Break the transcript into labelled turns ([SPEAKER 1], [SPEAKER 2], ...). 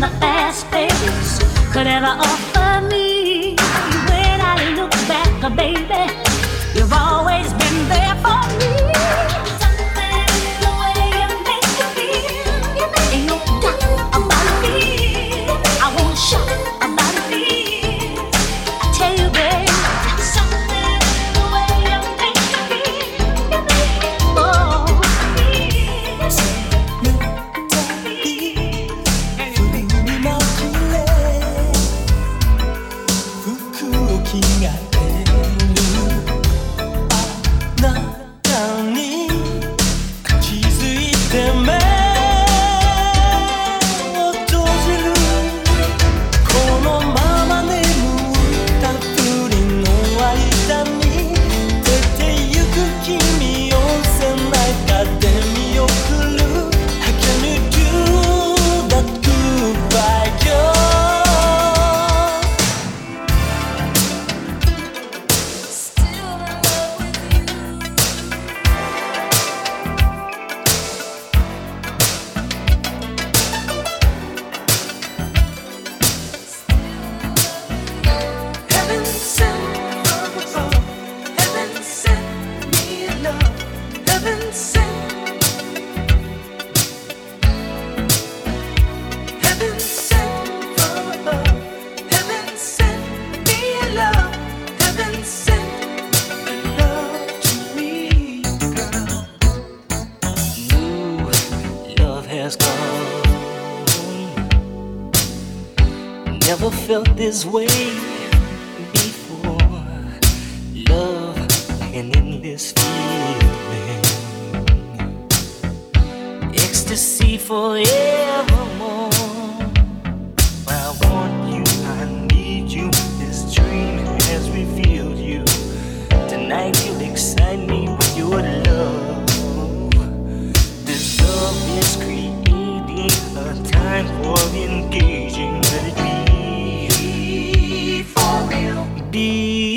[SPEAKER 1] the fast pace could ever offer.
[SPEAKER 2] This way
[SPEAKER 3] 的。